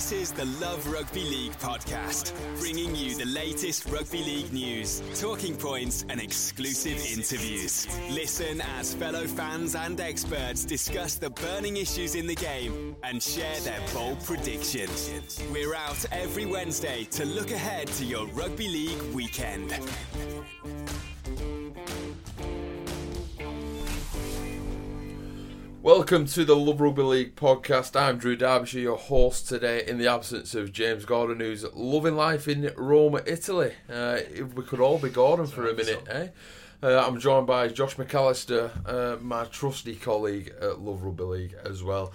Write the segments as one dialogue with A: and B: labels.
A: This is the Love Rugby League podcast, bringing you the latest rugby league news, talking points, and exclusive interviews. Listen as fellow fans and experts discuss the burning issues in the game and share their bold predictions. We're out every Wednesday to look ahead to your rugby league weekend.
B: Welcome to the Love Rugby League podcast. I'm Drew Darbyshire, your host today, in the absence of James Gordon, who's loving life in Rome, Italy. Uh, if we could all be Gordon for a minute, eh? Uh, I'm joined by Josh McAllister, uh, my trusty colleague at Love Rugby League as well.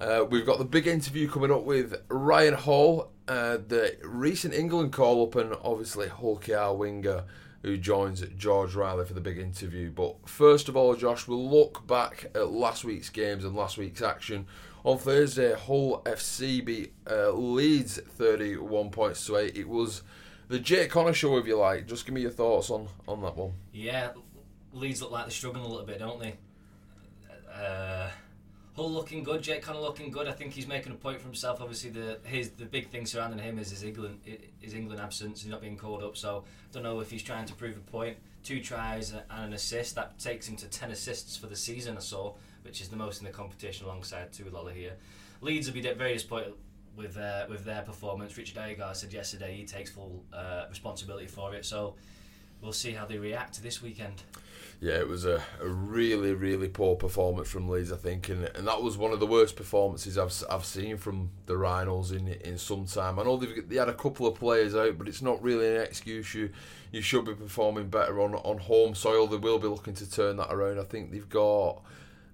B: Uh, we've got the big interview coming up with Ryan Hall, uh, the recent England call up, and obviously Hull KR winger who joins George Riley for the big interview. But first of all, Josh, we'll look back at last week's games and last week's action. On Thursday, Hull FC beat uh, Leeds 31 points to 8. It was the Jake Connor show, if you like. Just give me your thoughts on, on that one.
C: Yeah, Leeds look like they're struggling a little bit, don't they? Uh, Hull looking good, Jake Connor looking good. I think he's making a point for himself. Obviously, the his the big thing surrounding him is his England his England absence. He's not being called up, so I don't know if he's trying to prove a point. Two tries and an assist that takes him to ten assists for the season or so, which is the most in the competition alongside Tui Lolohea. Leeds will be very disappointed with uh, with their performance. Richard Agar said yesterday he takes full uh, responsibility for it. So we'll see how they react this weekend.
B: Yeah, it was a, a really, really poor performance from Leeds, I think, and, and that was one of the worst performances I've, I've seen from the Rhinos in in some time. I know they've they had a couple of players out, but it's not really an excuse. You you should be performing better on on home soil. They will be looking to turn that around. I think they've got.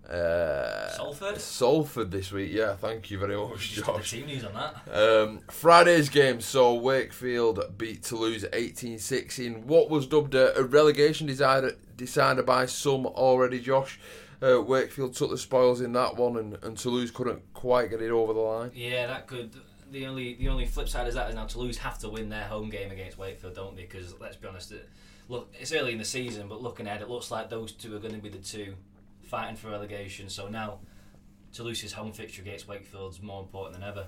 B: Uh,
C: Salford?
B: Salford this week, yeah. Thank you very much,
C: Just got the
B: Josh.
C: team news on that.
B: Um, Friday's game saw Wakefield beat Toulouse 18-6 in what was dubbed a, a relegation decider, decided by some already, Josh. Uh, Wakefield took the spoils in that one and, and Toulouse couldn't quite get it over the line.
C: Yeah, that could. The only the only flip side is that is now Toulouse have to win their home game against Wakefield, don't they? Because let's be honest, it, look, it's early in the season, but looking ahead, it looks like those two are going to be the two fighting for relegation. So now Toulouse's home fixture against Wakefield's more important than ever.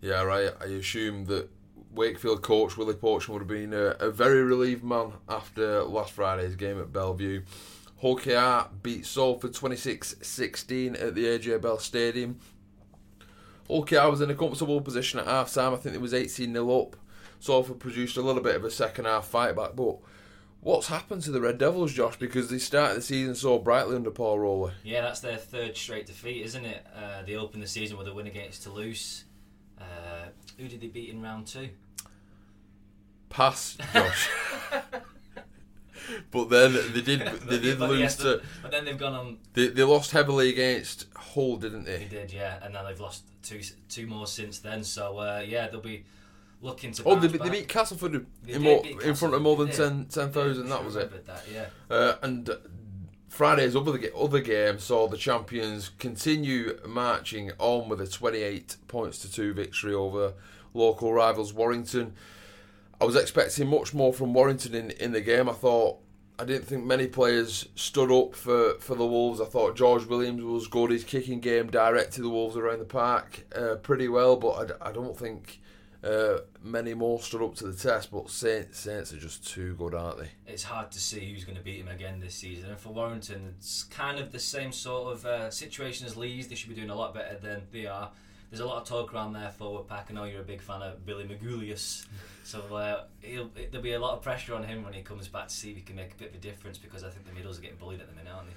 B: Yeah, right. I assume that Wakefield coach Willie Poching would have been a, a very relieved man after last Friday's game at Bellevue. Hull KR beat Salford 26-16 at the AJ Bell Stadium. Hull KR was in a comfortable position at half time. I think it was 18 0 up. Salford produced a little bit of a second half fight back, but what's happened to the Red Devils, Josh? Because they started the season so brightly under Paul Rowley.
C: Yeah, that's their third straight defeat, isn't it? Uh, they opened the season with a win against Toulouse. Uh, who did they beat in round two?
B: Pass, Josh. but then they did they did
C: But
B: lose
C: yes,
B: to
C: But then they've gone on.
B: they, they lost heavily against Hull, didn't
C: They
B: they?
C: did, yeah, and now they've lost two two more since then. So uh, yeah, they'll be looking to.
B: Oh, they, they beat Castleford
C: They
B: in, more,
C: beat
B: in front of more than
C: Castleford, they
B: 10
C: did.
B: 10,000, that was it.
C: That, yeah.
B: Uh, and Friday's other other game saw the champions continue marching on with a 28 points to two victory over local rivals Warrington. I was expecting much more from Warrington in, in the game. I thought I didn't think many players stood up for, for the Wolves. I thought George Williams was good. His kicking game directed the Wolves around the park uh, pretty well, but I, I don't think uh, many more stood up to the test. But Saints, Saints are just too good, aren't they?
C: It's hard to see who's going to beat him again this season. And for Warrington, it's kind of the same sort of uh, situation as Leeds. They should be doing a lot better than they are. There's a lot of talk around their forward pack. I know you're a big fan of Billy Magoulias. So uh, there'll be a lot of pressure on him when he comes back to see if he can make a bit of a difference because I think the middles are getting bullied at the minute, aren't they?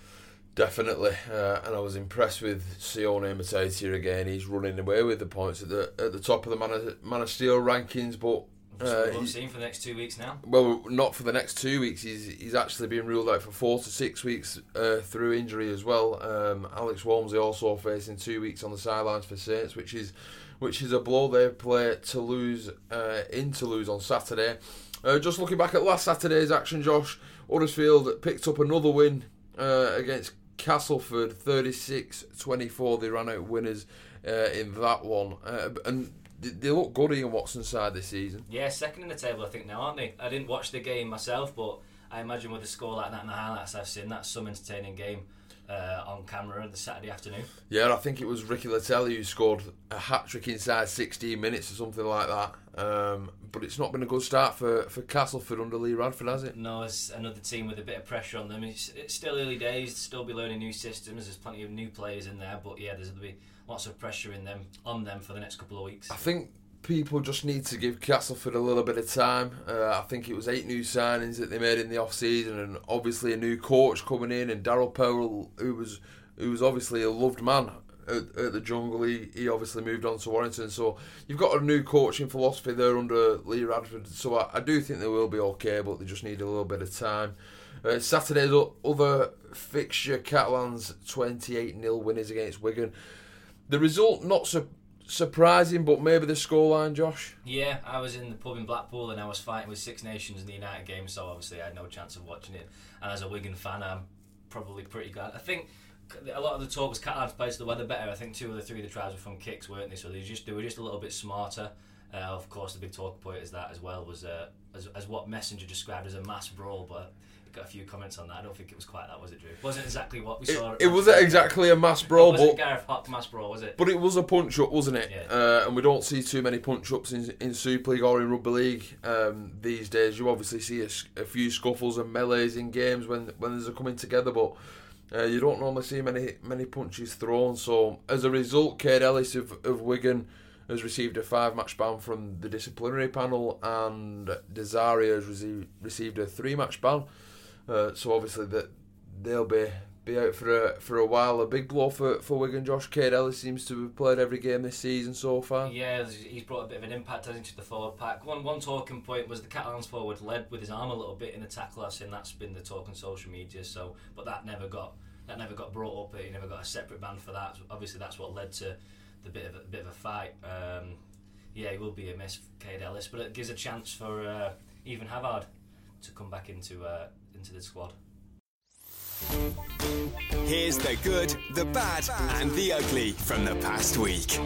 B: Definitely, uh, and I was impressed with Sione Matautia again. He's running away with the points at the at the top of the Man of, Man of Steel rankings, but
C: uh, we'll see for the next two weeks now.
B: Well, not for the next two weeks. He's he's actually been ruled out for four to six weeks uh, through injury as well. Um, Alex Walmsley also facing two weeks on the sidelines for Saints, which is which is a blow. They play Toulouse uh, in Toulouse on Saturday. Uh, just looking back at last Saturday's action, Josh Huddersfield picked up another win uh, against Castleford, 36-24. They ran out winners uh, in that one, and they look good Ian Watson side this season.
C: Yeah, second in the table, I think now, aren't they? I didn't watch the game myself, but I imagine with a score like that and the highlights I've seen, that's some entertaining game. Uh, on camera the Saturday afternoon.
B: Yeah, I think it was Ricky Leutele who scored a hat trick inside 16 minutes or something like that. Um, but it's not been a good start for, for Castleford under Lee Radford, has it?
C: No, it's another team with a bit of pressure on them. It's, it's still early days, still be learning new systems. There's plenty of new players in there, but yeah, there's going to be lots of pressure in them on them for the next couple of weeks.
B: I think people just need to give Castleford a little bit of time. Uh, I think it was eight new signings that they made in the off season, and obviously a new coach coming in, and Daryl Powell, who was who was obviously a loved man at, at, the Jungle. He, he obviously moved on to Warrington, so you've got a new coaching philosophy there under Lee Radford. So I, I do think they will be okay, but they just need a little bit of time. Uh, Saturday's other fixture, Catalans 28 0 winners against Wigan. The result not surprising, but maybe the scoreline, Josh.
C: Yeah, I was in the pub in Blackpool and I was fighting with Six Nations in the United game, so obviously I had no chance of watching it. And as a Wigan fan, I'm probably pretty glad. I think a lot of the talk was Catalans played the weather better. I think two of the three of the tries were from kicks, weren't they? So they just they were just a little bit smarter. Uh, of course, the big talk point is that as well was uh, as, as what Messenger described as a mass brawl, but got a few comments on that. I don't think it was quite that, was it, Drew? It wasn't exactly what we saw.
B: It, wasn't exactly a mass brawl,
C: but Gareth Hock mass brawl, was it?
B: But it was a punch up, wasn't it? Yeah. Uh, and we don't see too many punch ups in, in Super League or in Rugby League um, these days. You obviously see a, a, few scuffles and melees in games when when there's a coming together, but. Uh, you don't normally see many many punches thrown, so as a result, Kaide Ellis of, of Wigan has received a five match ban from the disciplinary panel, and Dezaria has received, received a three match ban. Uh, so obviously that they'll be be out for a for a while. A big blow for, for Wigan. Josh Kaide Ellis seems to have played every game this season so far.
C: Yeah, he's brought a bit of an impact into the forward pack. One one talking point was the Catalans forward led with his arm a little bit in the tackle. I've seen that's been the talk on social media. So, but that never got that never got brought up. He never got a separate ban for that. Obviously, that's what led to the bit of a bit of a fight. Um, yeah, he will be a miss, Kaide Ellis, but it gives a chance for uh, Ethan Havard to come back into uh, into the squad.
A: Here's the good, the bad, and the ugly from the past week.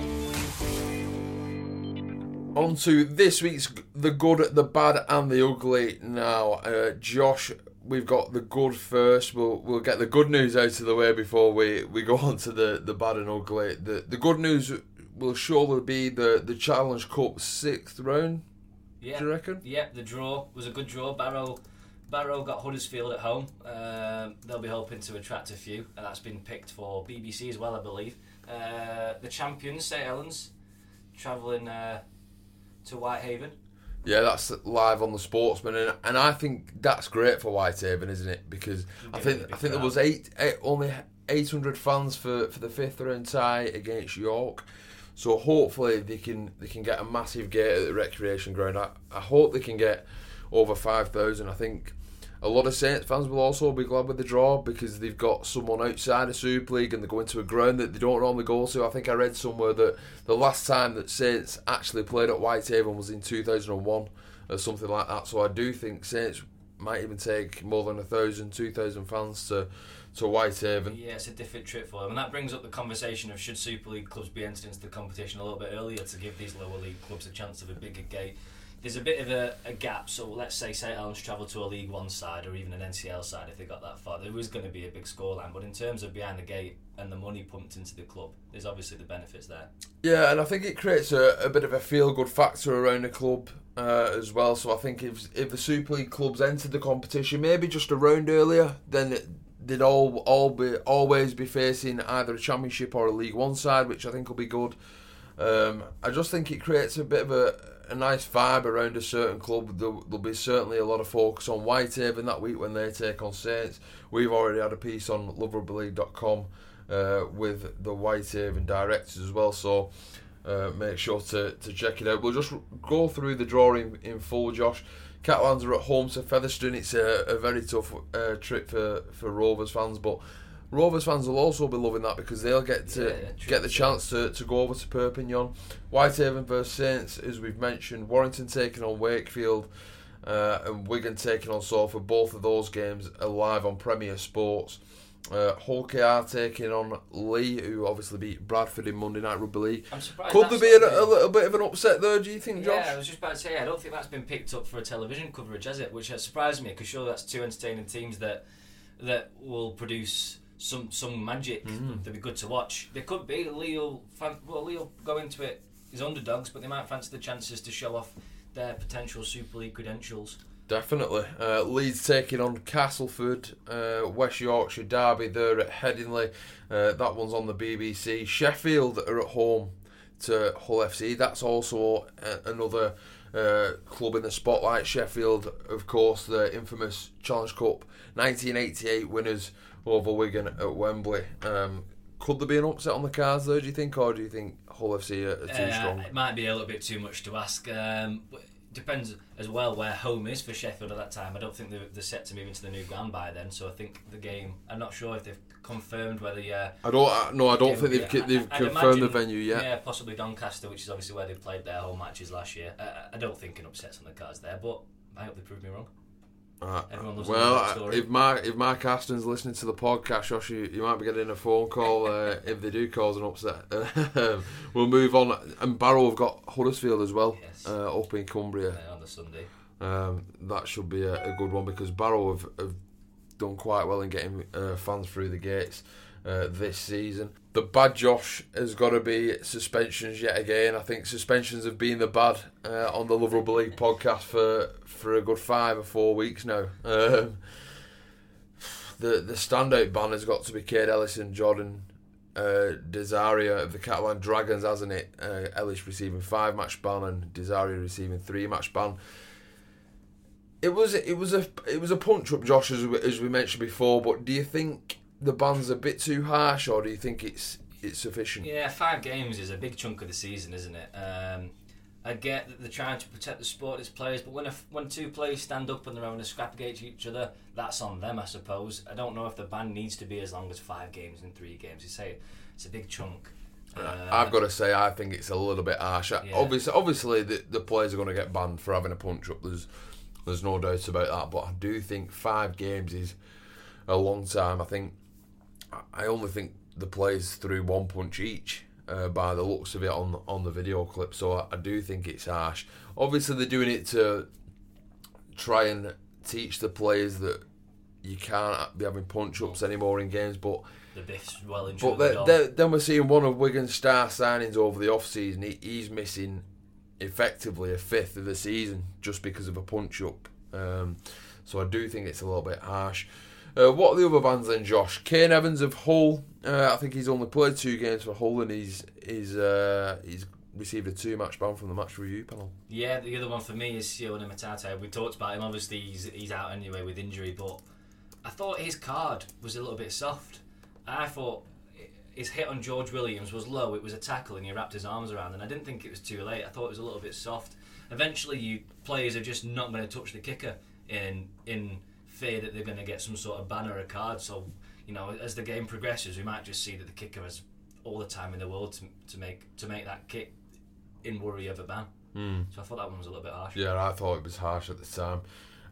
B: On to this week's the good, the bad, and the ugly. Now, uh, Josh, we've got the good first. We'll we'll get the good news out of the way before we, we go on to the, the bad and ugly. The the good news will surely be the, the Challenge Cup sixth round. Yeah. Do you reckon?
C: Yeah, the draw was a good draw. Barrow Barrow got Huddersfield at home. Um, they'll be hoping to attract a few, and that's been picked for BBC as well, I believe. Uh, the champions, St Helens, travelling uh, to Whitehaven.
B: Yeah, that's live on the Sportsman, and, and I think that's great for Whitehaven, isn't it? Because I think I think there was eight, eight only 800 fans for, for the fifth round tie against York. So hopefully they can they can get a massive gate at the recreation ground. I, I hope they can get over 5,000. I think a lot of Saints fans will also be glad with the draw because they've got someone outside the Super League and they're going to a ground that they don't normally go to. I think I read somewhere that the last time that Saints actually played at Whitehaven was in 2001 or something like that. So I do think Saints might even take more than a thousand, two thousand fans to to Whitehaven.
C: Yeah, it's a different trip for them, and that brings up the conversation of should Super League clubs be entered into the competition a little bit earlier to give these lower league clubs a chance of a bigger gate. There's a bit of a, a gap, so let's say St Helens travel to a League One side or even an NCL side if they got that far. There was going to be a big scoreline, but in terms of behind the gate and the money pumped into the club, there's obviously the benefits there.
B: Yeah, and I think it creates a, a bit of a feel good factor around the club uh, as well. So I think if if the Super League clubs entered the competition maybe just a round earlier, then it, they'd all all be always be facing either a Championship or a League One side, which I think will be good. Um, I just think it creates a bit of a, a nice vibe around a certain club. There'll, there'll be certainly a lot of focus on Whitehaven that week when they take on Saints. We've already had a piece on loverugbyleague.com uh, with the Whitehaven directors as well, so uh, make sure to, to check it out. We'll just go through the drawing in full, Josh. Catalans are at home to Featherstone. It's a, a very tough uh, trip for, for Rovers fans, but Rovers fans will also be loving that because they'll get to
C: Yeah,
B: get the chance to, to go over to Perpignan. Whitehaven versus Saints, as we've mentioned. Warrington taking on Wakefield uh, and Wigan taking on Salford. Both of those games are live on Premier Sports. Uh, Hull KR taking on Leigh, who obviously beat Bradford in Monday Night Rugby League.
C: I'm surprised
B: Could there be a, a little bit of an upset there, do you think, Josh?
C: Yeah, I was just about to say, I don't think that's been picked up for a television coverage, has it? Which has surprised me because surely that's two entertaining teams that that will produce some some magic
B: Mm-hmm.
C: that'd be good to watch. They could be Leo. Fan, well, Leo go into it as underdogs, but they might fancy the chances to show off their potential Super League credentials.
B: Definitely. Uh, Leeds taking on Castleford, uh, West Yorkshire Derby there at Headingley. Uh, that one's on the BBC. Sheffield are at home to Hull FC. That's also a- another uh, club in the spotlight. Sheffield, of course, the infamous Challenge Cup 1988 winners over Wigan at Wembley. Um, could there be an upset on the cards there, do you think, or do you think Hull FC are, are too
C: Uh,
B: strong?
C: It might be a little bit too much to ask. Um, depends as well where home is for Sheffield at that time. I don't think they're, they're set to move into the new ground by then, so I think the game. I'm not sure if they've confirmed whether. Yeah,
B: I don't. I- No, I don't think they've they've
C: I- I'd
B: confirmed the venue yet.
C: Yeah, possibly Doncaster, which is obviously where they played their home matches last year. Uh, I don't think an upset's on the cards there, but I hope they prove me wrong.
B: Uh, well,
C: a
B: I-
C: good
B: if Mark if Mark Aston's listening to the podcast, Josh, you, you might be getting a phone call uh, if they do cause an upset. we'll move on. And Barrow have got Huddersfield as well
C: Yes.
B: uh, up in Cumbria.
C: on the Sunday.
B: Um, that should be a, a good one because Barrow have, have done quite well in getting uh, fans through the gates uh, this season. The bad Josh has got to be suspensions yet again. I think suspensions have been the bad uh, on the Rugby League podcast for for a good five or four weeks now. Um, the the standout ban has got to be Kaide Ellison, Jordan uh, Dezaria of the Catalan Dragons, hasn't it? Uh, Ellis receiving five match ban and Dezaria receiving three match ban. It was it was a it was a punch up, Josh, as we, as we mentioned before. But do you think the ban's a bit too harsh, or do you think it's it's sufficient?
C: Yeah, five games is a big chunk of the season, isn't it? Um, I get that they're trying to protect the sport, its players, but when a, when two players stand up and they're having a scrap against each other, that's on them, I suppose. I don't know if the ban needs to be as long as five games and three games. You say it's a big chunk. Uh,
B: I've got to say, I think it's a little bit harsh.
C: Yeah.
B: Obviously, obviously, the, the players are going to get banned for having a punch up. There's, there's no doubt about that. But I do think five games is a long time. I think, I only think the players threw one punch each. Uh, by the looks of it on on the video clip, so I, I do think it's harsh. Obviously, they're doing it to try and teach the players that you can't be having punch ups anymore in games, but
C: the Biff's well and
B: but
C: truly
B: the,
C: gone.
B: the, then we're seeing one of Wigan's star signings over the off season. He, he's missing effectively a fifth of the season just because of a punch up. Um, so I do think it's a little bit harsh. Uh, what are the other bands then, Josh? Kane Evans of Hull. Uh, I think he's only played two games for Hull, and he's he's uh, he's received a two match ban from the match review panel.
C: Yeah, the other one for me is Sione Matautia. We talked about him. Obviously, he's, he's out anyway with injury, but I thought his card was a little bit soft. I thought his hit on George Williams was low. It was a tackle, and he wrapped his arms around. And I didn't think it was too late. I thought it was a little bit soft. Eventually, you players are just not going to touch the kicker in in fear that they're going to get some sort of ban or a card. So you know, as the game progresses, we might just see that the kicker has all the time in the world to, to make to make that kick in worry of a ban. So I thought that one was a little bit harsh.
B: Yeah, I thought it was harsh at the time.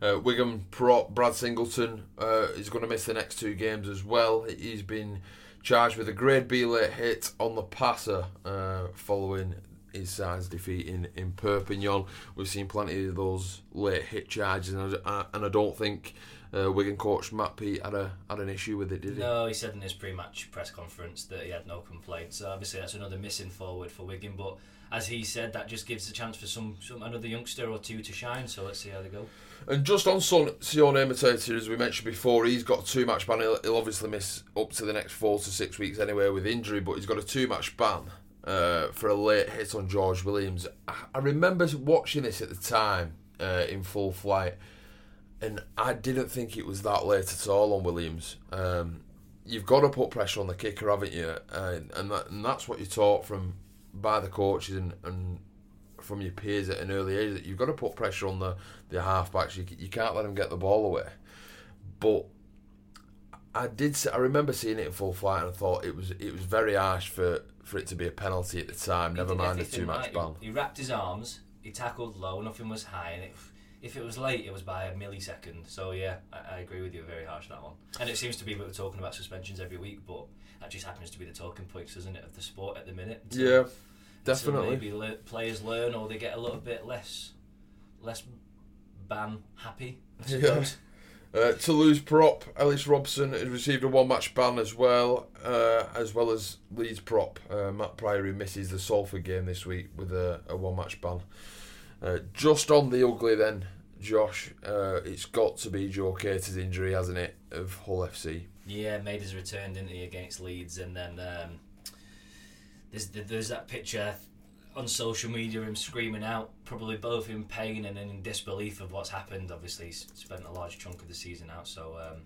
B: Uh, Wigan prop Brad Singleton uh, is going to miss the next two games as well. He's been charged with a Grade B late hit on the passer uh, following his side's defeat in, in Perpignan. We've seen plenty of those late hit charges, and I, and I don't think uh, Wigan coach Matt Peet had a had an issue with it, did he?
C: No, he said in his pre-match press conference that he had no complaints. So obviously that's another missing forward for Wigan, but as he said, that just gives a chance for some, some another youngster or two to shine. So let's see how they go.
B: And just on Son, Sione Matautia, as we mentioned before, he's got a two match ban. He'll, he'll, obviously miss up to the next four to six weeks anyway with injury, but he's got a two match ban uh, for a late hit on George Williams. I, I remember watching this at the time uh, in full flight, and I didn't think it was that late at all on Williams. Um, you've got to put pressure on the kicker, haven't you? and, that, and that's what you're taught from by the coaches and, and from your peers at an early age that you've got to put pressure on the, the halfbacks. You, you can't let them get the ball away. But I did. I remember seeing it in full flight and I thought it was it was very harsh for, for it to be a penalty at the time. He never mind the two match ban.
C: He, he, wrapped his arms. He tackled low. Nothing was high, and it, if it was late, it was by a millisecond. So yeah, I, I, agree with you. Very harsh that one. And it seems to be that we're talking about suspensions every week, but that just happens to be the talking points, doesn't it, of the sport at the minute?
B: yeah. Definitely.
C: maybe le- players learn or they get a little bit less less ban happy. Yeah.
B: Uh, Toulouse prop Ellis Robson has received a one match ban as well, uh, as well as Leeds prop uh, Matt Priory misses the Salford game this week with a, a one match ban. Uh, just on the ugly then, Josh, uh, it's got to be Joe Cator's injury, hasn't it, of Hull FC?
C: Yeah, made his return, didn't he, against Leeds, and then um, there's there's that picture on social media him screaming out, probably both in pain and in disbelief of what's happened. Obviously, he's spent a large chunk of the season out, so um,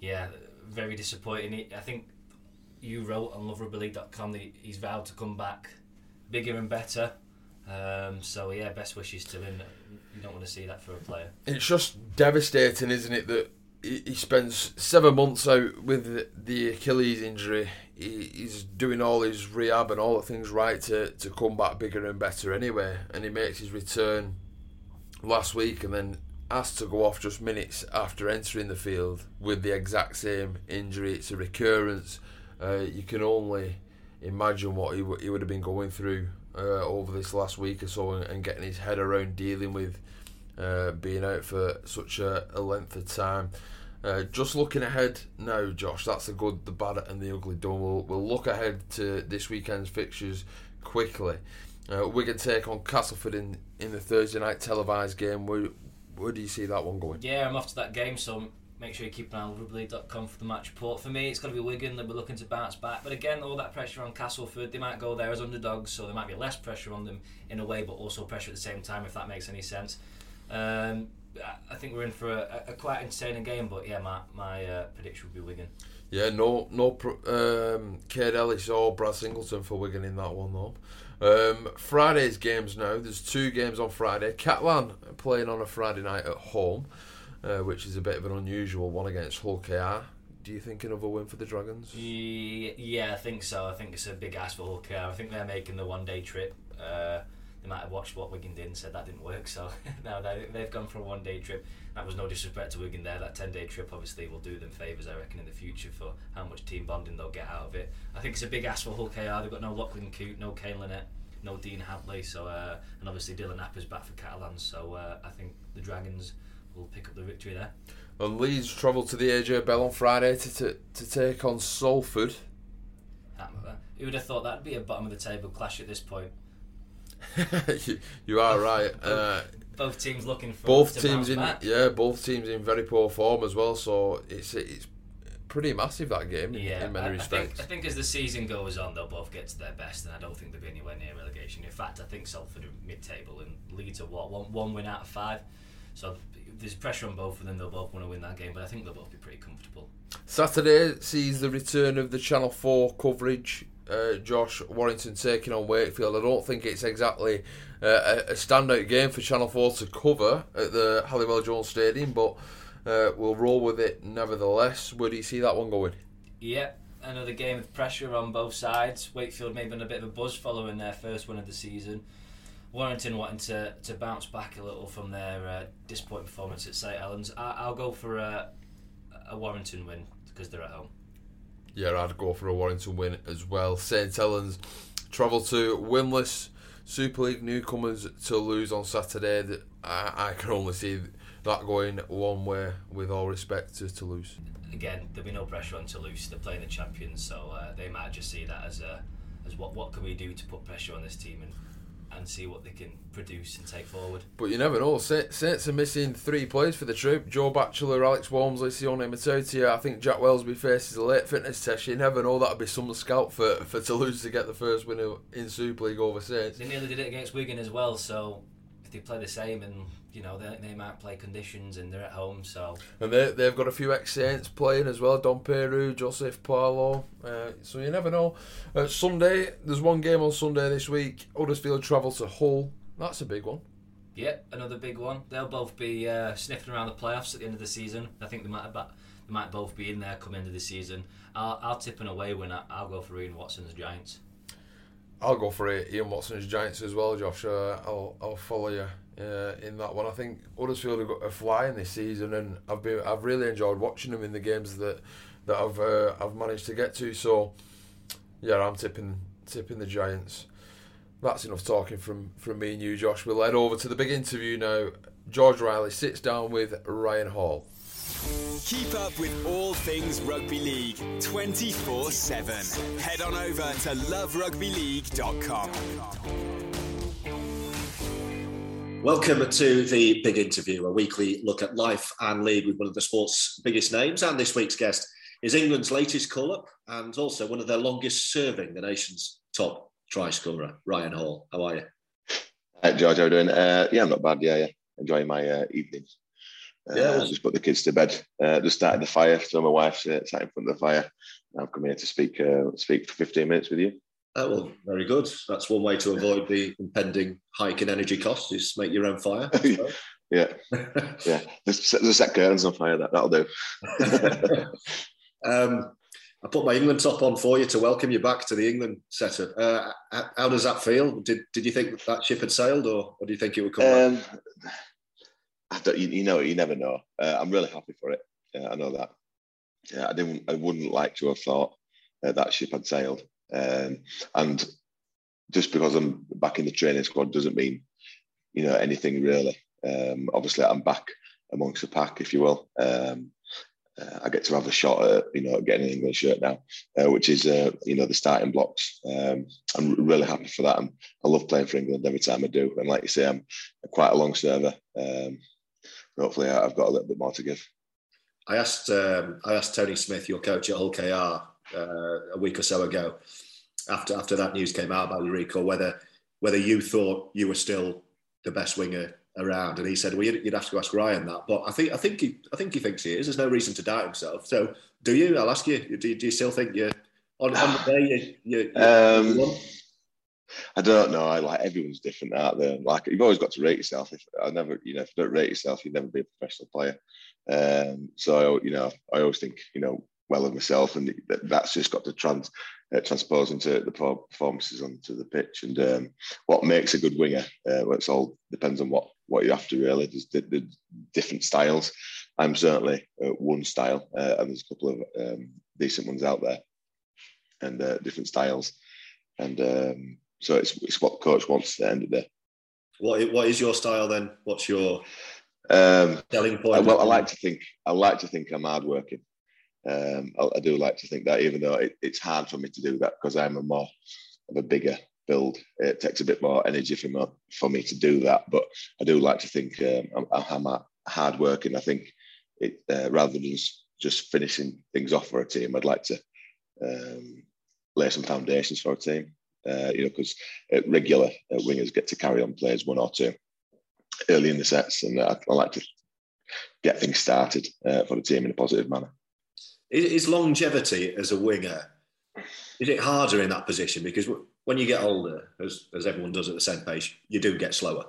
C: yeah, very disappointing. I think you wrote on loverugbyleague.com that he's vowed to come back bigger and better. Um, so yeah, best wishes to him. You don't want to see that for a player.
B: It's just devastating, isn't it? That he spends seven months out with the Achilles injury he's doing all his rehab and all the things right to, to come back bigger and better anyway. And he makes his return last week and then has to go off just minutes after entering the field with the exact same injury. It's a recurrence. Uh, you can only imagine what he, w- he would have been going through uh, over this last week or so and, and, getting his head around dealing with uh, being out for such a, a length of time. Uh, just looking ahead now, Josh, that's the good, the bad, and the ugly done. We'll, we'll look ahead to this weekend's fixtures quickly. Uh, Wigan take on Castleford in, in the Thursday night televised game. Where, where do you see that one going?
C: Yeah, I'm off to that game, so make sure you keep an eye on rugbyleague.com for the match report. For me, it's going to be Wigan that we're looking to bounce back. But again, all that pressure on Castleford, they might go there as underdogs, so there might be less pressure on them in a way, but also pressure at the same time, if that makes any sense. Um, I think we're in for a, a quite entertaining game. But yeah, my my uh, prediction would be Wigan.
B: Yeah, no, no, um, Kaide Ellis or Brad Singleton for Wigan in that one though. Um, Friday's games now. There's two games on Friday. Catalan playing on a Friday night at home, uh, which is a bit of an unusual one against Hull KR. Do you think another win for the Dragons?
C: Yeah, I think so. I think it's a big ask for Hull KR. I think they're making the one day trip. Uh, they might have watched what Wigan did and said that didn't work. So now they, they've gone for a one day trip. That was no disrespect to Wigan there. That 10 day trip obviously will do them favours, I reckon, in the future for how much team bonding they'll get out of it. I think it's a big ask for Hull KR. They've got no Lachlan Coote, no Kane Linnett, no Dean Hadley, so uh, and obviously Dylan Napa's back for Catalans. So uh, I think the Dragons will pick up the victory there.
B: And Leeds travel to the AJ Bell on Friday to, to, to take on Salford.
C: Who would have thought that'd be a bottom of the table clash at this point?
B: you, you, are right. Uh,
C: both teams looking for
B: both teams in back. yeah, both teams in very poor form as well. So it's it's pretty massive that game yeah, in many I, respects.
C: I think, I think, as the season goes on, they'll both get to their best, and I don't think they'll be anywhere near relegation. In fact, I think Salford are mid-table and Leeds are what one one win out of five. So there's pressure on both of them. They'll both want to win that game, but I think they'll both be pretty comfortable.
B: Saturday sees the return of the Channel Four coverage uh, Josh Warrington taking on Wakefield. I don't think it's exactly uh, a, standout game for Channel 4 to cover at the Halliwell Jones Stadium, but uh, we'll roll with it nevertheless. Where do you see that one going?
C: Yeah, another game of pressure on both sides. Wakefield maybe on a bit of a buzz following their first win of the season. Warrington wanting to, to bounce back a little from their uh, disappointing performance at St Helens. I, will go for a, a Warrington win because they're at home.
B: Yeah, I'd go for a Warrington win as well. St Helens travel to winless Super League newcomers Toulouse on Saturday. I, I can only see that going one way. With all respect to Toulouse.
C: Again, there'll be no pressure on Toulouse. They're playing the champions, so uh, they might just see that as a as what what can we do to put pressure on this team and and see what they can produce and take forward.
B: But you never know. Saints are missing three players for the trip. Joe Batchelor, Alex Walmsley, Sione Matautia. I think Jack Welsby faces a late fitness test. You never know. That'd be some scout for, for Toulouse to get the first win in Super League over Saints.
C: They nearly did it against Wigan as well, so if they play the same and you know they, they might play conditions and they're at home so.
B: And they, they've got a few ex-Saints playing as well Dom Peyroux Joseph Paulo uh, so you never know. Uh, Sunday there's one game on Sunday this week Huddersfield travel to Hull. That's a big one.
C: Yeah another big one. They'll both be uh, sniffing around the playoffs at the end of the season. I think they might have, they might both be in there come end of the season. I'll, I'll tip an away win I'll go for Ian Watson's Giants
B: I'll go for it. Ian Watson's Giants as well, Josh. Uh, I'll I'll follow you uh, in that one. I think Huddersfield have got a flying this season, and I've been I've really enjoyed watching them in the games that that I've uh, I've managed to get to. So yeah, I'm tipping tipping the Giants. That's enough talking from from me and you, Josh. We'll head over to the big interview now. George Riley sits down with Ryan Hall.
A: Keep up with all things rugby league 24 7. Head on over to loverugbyleague.com.
D: Welcome to the Big Interview, a weekly look at life and league with one of the sport's biggest names. And this week's guest is England's latest call up and also one of their longest serving, the nation's top try scorer, Ryan Hall. How are you?
E: Hi, George. How are you doing? Uh, yeah, I'm not bad. Yeah, yeah. Enjoying my uh, evenings. Uh, yeah, well, just put the kids to bed. Uh, just started the fire, so my wife's uh, sat in front of the fire. I've come here to speak uh, speak for 15 minutes with you.
D: Oh, well, very good. That's one way to avoid the impending hike in energy costs is make your own fire.
E: yeah, yeah. There's, there's set curtains on fire. That that'll do.
D: um, I put my England top on for you to welcome you back to the England setup. Uh, how does that feel? Did Did you think that ship had sailed, or, or do you think it would come um, back?
E: I don't, you, you, know, you never know. Uh, I'm really happy for it. Yeah, I know that. Yeah, I didn't. I wouldn't like to have thought uh, that ship had sailed. Um, and just because I'm back in the training squad doesn't mean, you know, anything really. Um, obviously, I'm back amongst the pack, if you will. Um, uh, I get to have a shot at, you know, getting an England shirt now, uh, which is, uh, you know, the starting blocks. Um, I'm really happy for that. I'm, i love playing for England every time I do. And like you say, I'm quite a long server. Um, hopefully, I've got a little bit more to give.
D: I asked um, I asked Tony Smith, your coach at Hull KR, uh, a week or so ago, after after that news came out about your recall, whether whether you thought you were still the best winger around, and he said, "Well, you'd, you'd have to ask Ryan that." But I think I think he I think he thinks he is. There's no reason to doubt himself. So, do you? I'll ask you. Do, do you still think you're on, on the day? You, you, um,
E: I don't know. I like everyone's different out there. Like you've always got to rate yourself. If I never, you know, if you don't rate yourself, you'd never be a professional player. Um, so you know, I always think you know well of myself, and that, that's just got to trans uh, transpose into the performances onto the pitch. And um, what makes a good winger, uh, well, it's all depends on what what you're after. Really, there's the, the different styles. I'm certainly uh, one style, uh, and there's a couple of um, decent ones out there, and uh, different styles. And um, so it's, it's what the coach wants at the end of the day.
D: What what is your style then? What's your um, selling point?
E: Well, I like to think I like to think I'm hardworking. Um, I, I, do like to think that, even though it, it's hard for me to do that because I'm a more of a bigger build. It takes a bit more energy for me, for me to do that. But I do like to think um, I'm, I'm hard working. I think it, uh, rather than just, just finishing things off for a team, I'd like to um, lay some foundations for a team. Uh, you know, because uh, regular uh, wingers get to carry on players one or two early in the sets, and I, I like to get things started uh, for the team in a positive manner.
D: Is longevity as a winger, is it harder in that position? Because when you get older, as, as everyone does at the same pace, you do get slower.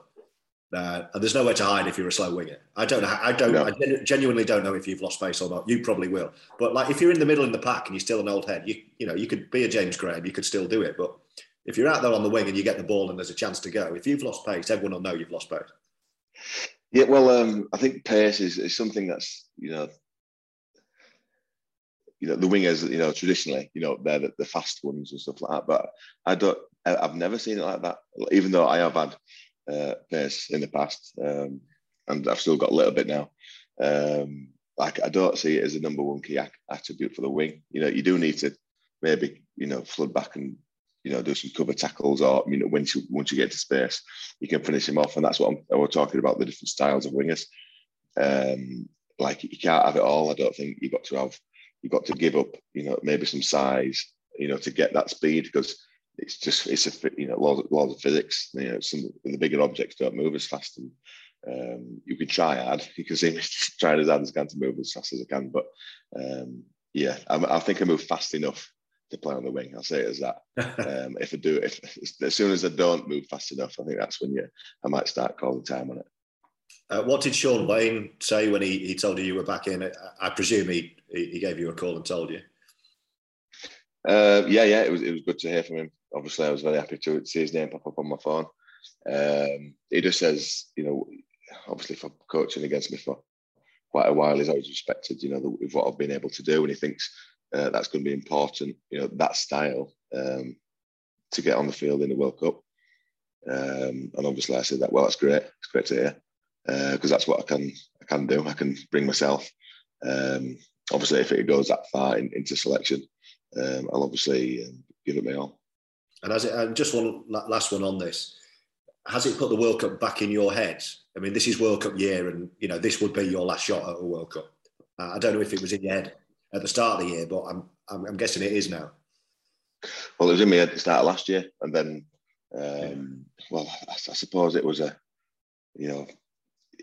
D: Uh, and there's nowhere to hide if you're a slow winger. I don't know. I don't. No. I genuinely don't know if you've lost pace or not. You probably will. But like, if you're in the middle in the pack and you're still an old head, you you know you could be a James Graham. You could still do it. But if you're out there on the wing and you get the ball and there's a chance to go, if you've lost pace, everyone will know you've lost pace.
E: Yeah, well, um, I think pace is, is something that's you know, you know, the wingers, you know, traditionally, you know, they're the, the fast ones and stuff like that. But I don't, I've never seen it like that. Even though I have had uh, pace in the past, um, and I've still got a little bit now. Um, like I don't see it as a number one key attribute for the wing. You know, you do need to maybe you know flood back and you know do some cover tackles, or you know once you once you get to space, you can finish him off, and that's what I'm, we're talking about the different styles of wingers. Um, like you can't have it all. I don't think you've got to have you've got to give up, you know, maybe some size, you know, to get that speed because it's just it's a you know laws, laws of physics. You know, some the bigger objects don't move as fast, and um, you can try hard. You can see me trying as hard as I can to move as fast as I can, but um, yeah, I, I, think I move fast enough to play on the wing. I'll say it as that. um, if I do, if as soon as I don't move fast enough, I think that's when you I might start calling time on it.
D: Uh, what did Shaun Wane say when he, he told you you were back in? I, I presume he, he gave you a call and told you.
E: Uh, yeah, yeah, it was it was good to hear from him. Obviously, I was very happy to see his name pop up on my phone. Um, he just says, you know, obviously for coaching against me for quite a while, he's always respected, you know, with what I've been able to do, and he thinks uh, that's going to be important, you know, that style um, to get on the field in the World Cup. Um, and obviously, I said that. Well, that's great. It's great to hear because uh, that's what I can I can do. I can bring myself. Um, obviously, if it goes that far in, into selection, um, I'll obviously um, give it my all.
D: And as it, and just one last one on this, has it put the World Cup back in your head? I mean, this is World Cup year, and you know this would be your last shot at a World Cup. Uh, I don't know if it was in your head at the start of the year, but I'm I'm, I'm guessing it is now.
E: Well, it was in my head at the start of last year, and then, um, well, I, I suppose it was a, you know,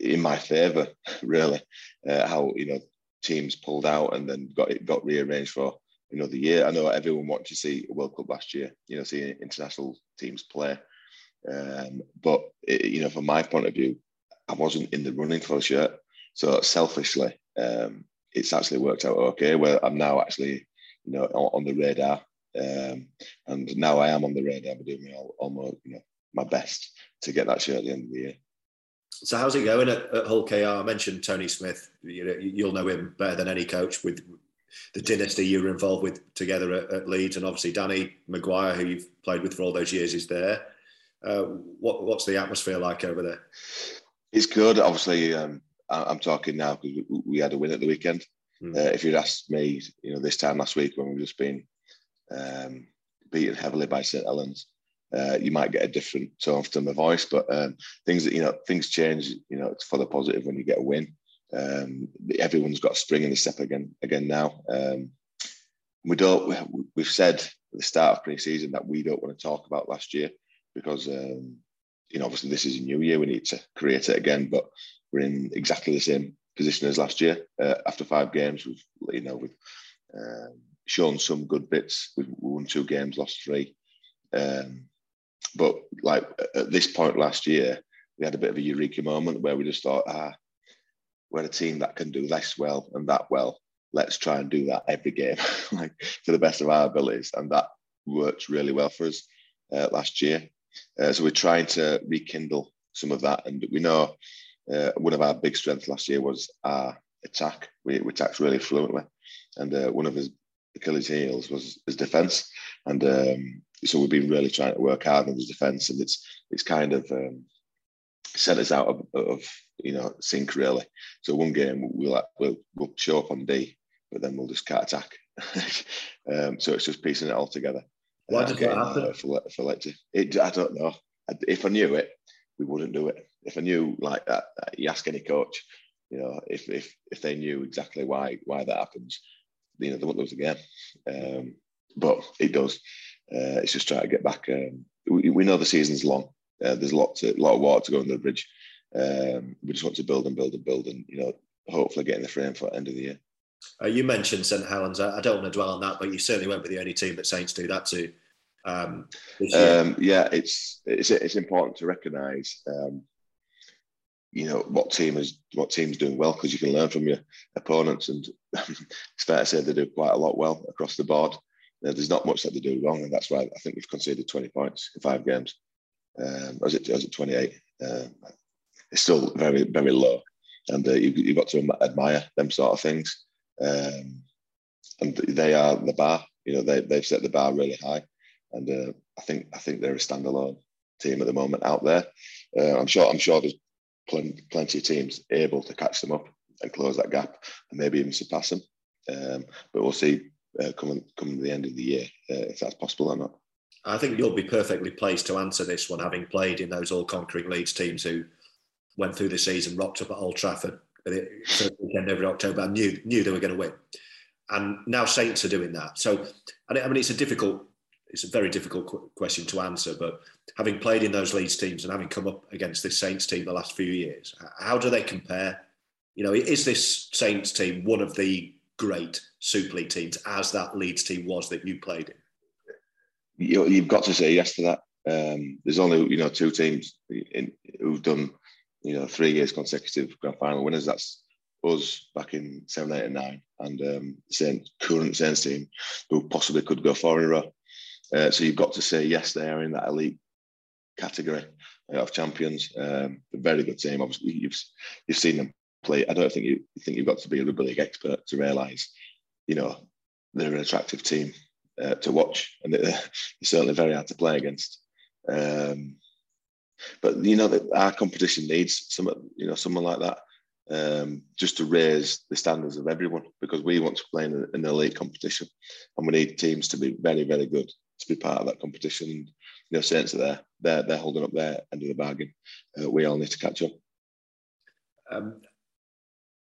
E: in my favour, really, uh, how you know teams pulled out and then got it got rearranged for another year. I know everyone wanted to see a World Cup last year, you know, see international teams play, um, but it, you know, from my point of view, I wasn't in the running for a shirt. So selfishly, um, it's actually worked out okay. Where I'm now actually, you know, on, on the radar, um, and now I am on the radar. I'm doing all, all my, you know, my best to get that shirt at the end of the year.
D: So how's it going at, at Hull KR? I mentioned Tony Smith. You will know him better than any coach with the dynasty you were involved with together at, at, Leeds, and obviously Danny McGuire, who you've played with for all those years, is there. Uh, what, what's the atmosphere like over there?
E: It's good. Obviously, um, I, am talking now because we, had a win at the weekend. Mm. Uh, if you'd asked me, you know, this time last week when we've just been um, beaten heavily by St Helens, uh, you might get a different tone to my voice. But um, things that you know, things change. You know, it's for the positive when you get a win. Um, everyone's got a spring in the step again. Again now, um, we don't. We've said at the start of pre-season that we don't want to talk about last year because um, you know obviously this is a new year. We need to create it again, but we're in exactly the same position as last year. Uh, after five games, we've you know we've um, shown some good bits. We've won two games, lost three. Um, but like at this point last year, we had a bit of a eureka moment where we just thought, ah, we're a team that can do this well and that well. Let's try and do that every game, like to the best of our abilities, and that worked really well for us uh, last year. Uh, so we're trying to rekindle some of that, and we know uh, one of our big strengths last year was our attack. We, we attacked really fluently, and uh, one of his Achilles' heels was his defence, and um, so we've been really trying to work hard on the defence, and it's it's kind of um, set us out of, of, you know sync really. So one game we'll we'll we'll show up on D, but then we'll just cut attack. um, so it's just piecing it all together.
D: Why did that happen? Uh,
E: for. It, I don't know. If I knew it, we wouldn't do it. If I knew like that, you ask any coach, you know, if if if they knew exactly why why that happens, you know, they wouldn't lose again. Um, but it does. Uh, it's just trying to get back. Um, we, we, know the season's long. Uh, there's a lot, to, lot of water to go under the bridge. Um, we just want to build and build and build, and you know, hopefully get in the frame for the end of the year.
D: Uh, you mentioned St Helens. I, I, don't want to dwell on that, but you certainly won't be the only team that Saints do that to. Um,
E: um, yeah, it's it's it's important to recognise, um, you know, what team is what team's doing well because you can learn from your opponents, and it's fair to say they do quite a lot well across the board. there's not much that they do wrong, and that's why I think we've conceded 20 points in five games. Um, was it was it 28? Uh, it's still very very low, and uh, you, you've got to admire them sort of things. Um, and they are the bar. You know, they they've set the bar really high, and uh, I think I think they're a standalone team at the moment out there. Uh, I'm sure I'm sure there's plenty, of teams able to catch them up and close that gap, and maybe even surpass them. Um, but we'll see uh, coming coming to the end of the year uh, if that's possible or not.
D: I think you'll be perfectly placed to answer this one, having played in those all-conquering Leeds teams who went through the season, rocked up at Old Trafford for the weekend every October, and knew knew they were going to win. And now Saints are doing that. So, I mean, it's a difficult, it's a very difficult question to answer. But having played in those Leeds teams and having come up against this Saints team the last few years, how do they compare? You know, is this Saints team one of the great Super League teams as that Leeds team was that you played in?
E: You, have got to say yes to that. Um, there's only you know two teams in, who've done you know three years consecutive grand final winners. That's us back in seven, eight, and nine, and um, Saint, current Saints team who possibly could go four in a row. Uh, so you've got to say yes, they are in that elite category of champions. Um, a very good team. Obviously, you've you've seen them play. I don't think you think you've got to be a rugby league expert to realise, you know, they're an attractive team uh, to watch, and they're, they're, certainly very hard to play against. Um, but you know that our competition needs some, you know, someone like that um, just to raise the standards of everyone because we want to play in an elite competition, and we need teams to be very, very good to be part of that competition. You know, Saints are there; they're they're holding up their end of the bargain. Uh, we all need to catch up.
D: Um,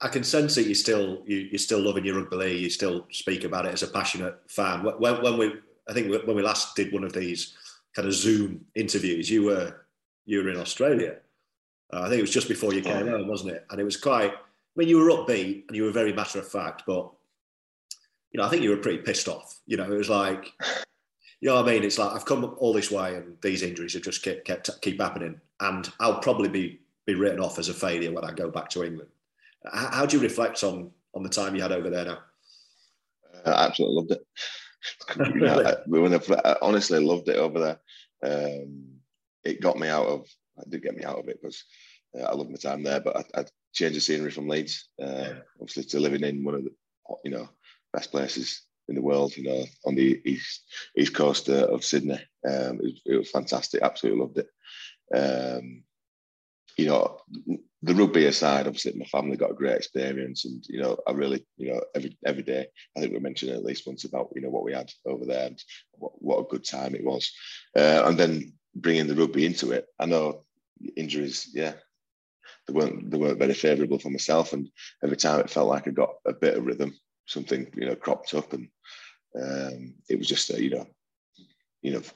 D: I can sense that you still you, you're still loving your rugby league. You still speak about it as a passionate fan. When, when we, I think when we last did one of these kind of Zoom interviews, you were you were in Australia. Uh, I think it was just before you came home, wasn't it? And it was quite. I mean, you were upbeat and you were very matter of fact, but you know, I think you were pretty pissed off. You know, it was like, you know what I mean? It's like I've come all this way and these injuries have just kept, kept keep happening, and I'll probably be be written off as a failure when I go back to England. How, how do you reflect on on the time you had over there now?
E: Uh, I absolutely loved it. really? I, I, I honestly loved it over there. Um, it got me out of. It did get me out of it because uh, I loved my time there. But I, I changed the scenery from Leeds, uh, yeah. obviously to living in one of the you know best places in the world. You know, on the east east coast uh, of Sydney. Um, it, was, it, was, fantastic. Absolutely loved it. Um, you know, the rugby aside, obviously my family got a great experience, and you know, I really, you know, every every day, I think we mentioned at least once about you know what we had over there and what, what a good time it was, uh, and then bringing the rugby into it. I know injuries, yeah, they weren't they weren't very favourable for myself, and every time it felt like I got a bit of rhythm, something you know cropped up, and um, it was just a, you know, you know.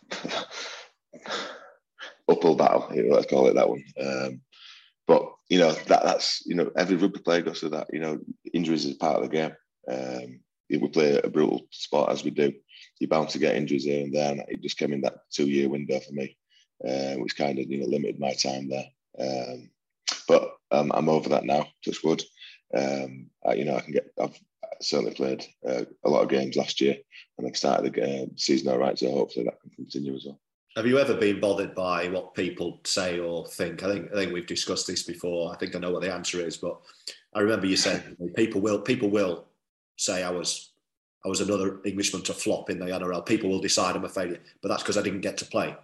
E: uphill battle, let's call it that one. Um, but you know that that's you know every rugby player goes through that. You know injuries is part of the game. Um, if we play a brutal sport as we do, you're bound to get injuries here and there. And it just came in that two-year window for me, uh, which kind of you know limited my time there. Um, but um, I'm over that now. Touch wood. Um, I, you know I can get. I've certainly played uh, a lot of games last year, and I've started the uh, season all right. So hopefully that can continue as well.
D: Have you ever been bothered by what people say or think? I think I think we've discussed this before. I think I know what the answer is, but I remember you saying people will people will say I was I was another Englishman to flop in the NRL. People will decide I'm a failure, but that's because I didn't get to play.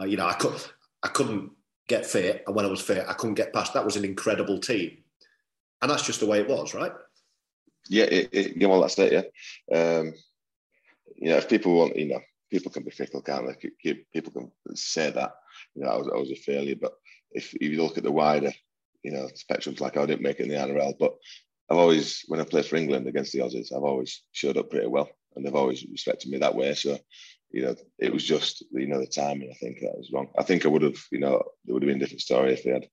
D: Uh, you know, I could I couldn't get fit, and when I was fit, I couldn't get past. That was an incredible team, and that's just the way it was, right?
E: Yeah, it, it, yeah, well. Yeah, um, you know, if people want, you know, people can be fickle, can't they? People can say that, you know, I was, I was a failure. But if, if you look at the wider, you know, spectrums, like I didn't make it in the NRL, but I've always, when I played for England against the Aussies, I've always showed up pretty well, and they've always respected me that way. So, you know, it was just, you know, the timing. I think that was wrong. I think I would have, you know, it would have been a different story if they had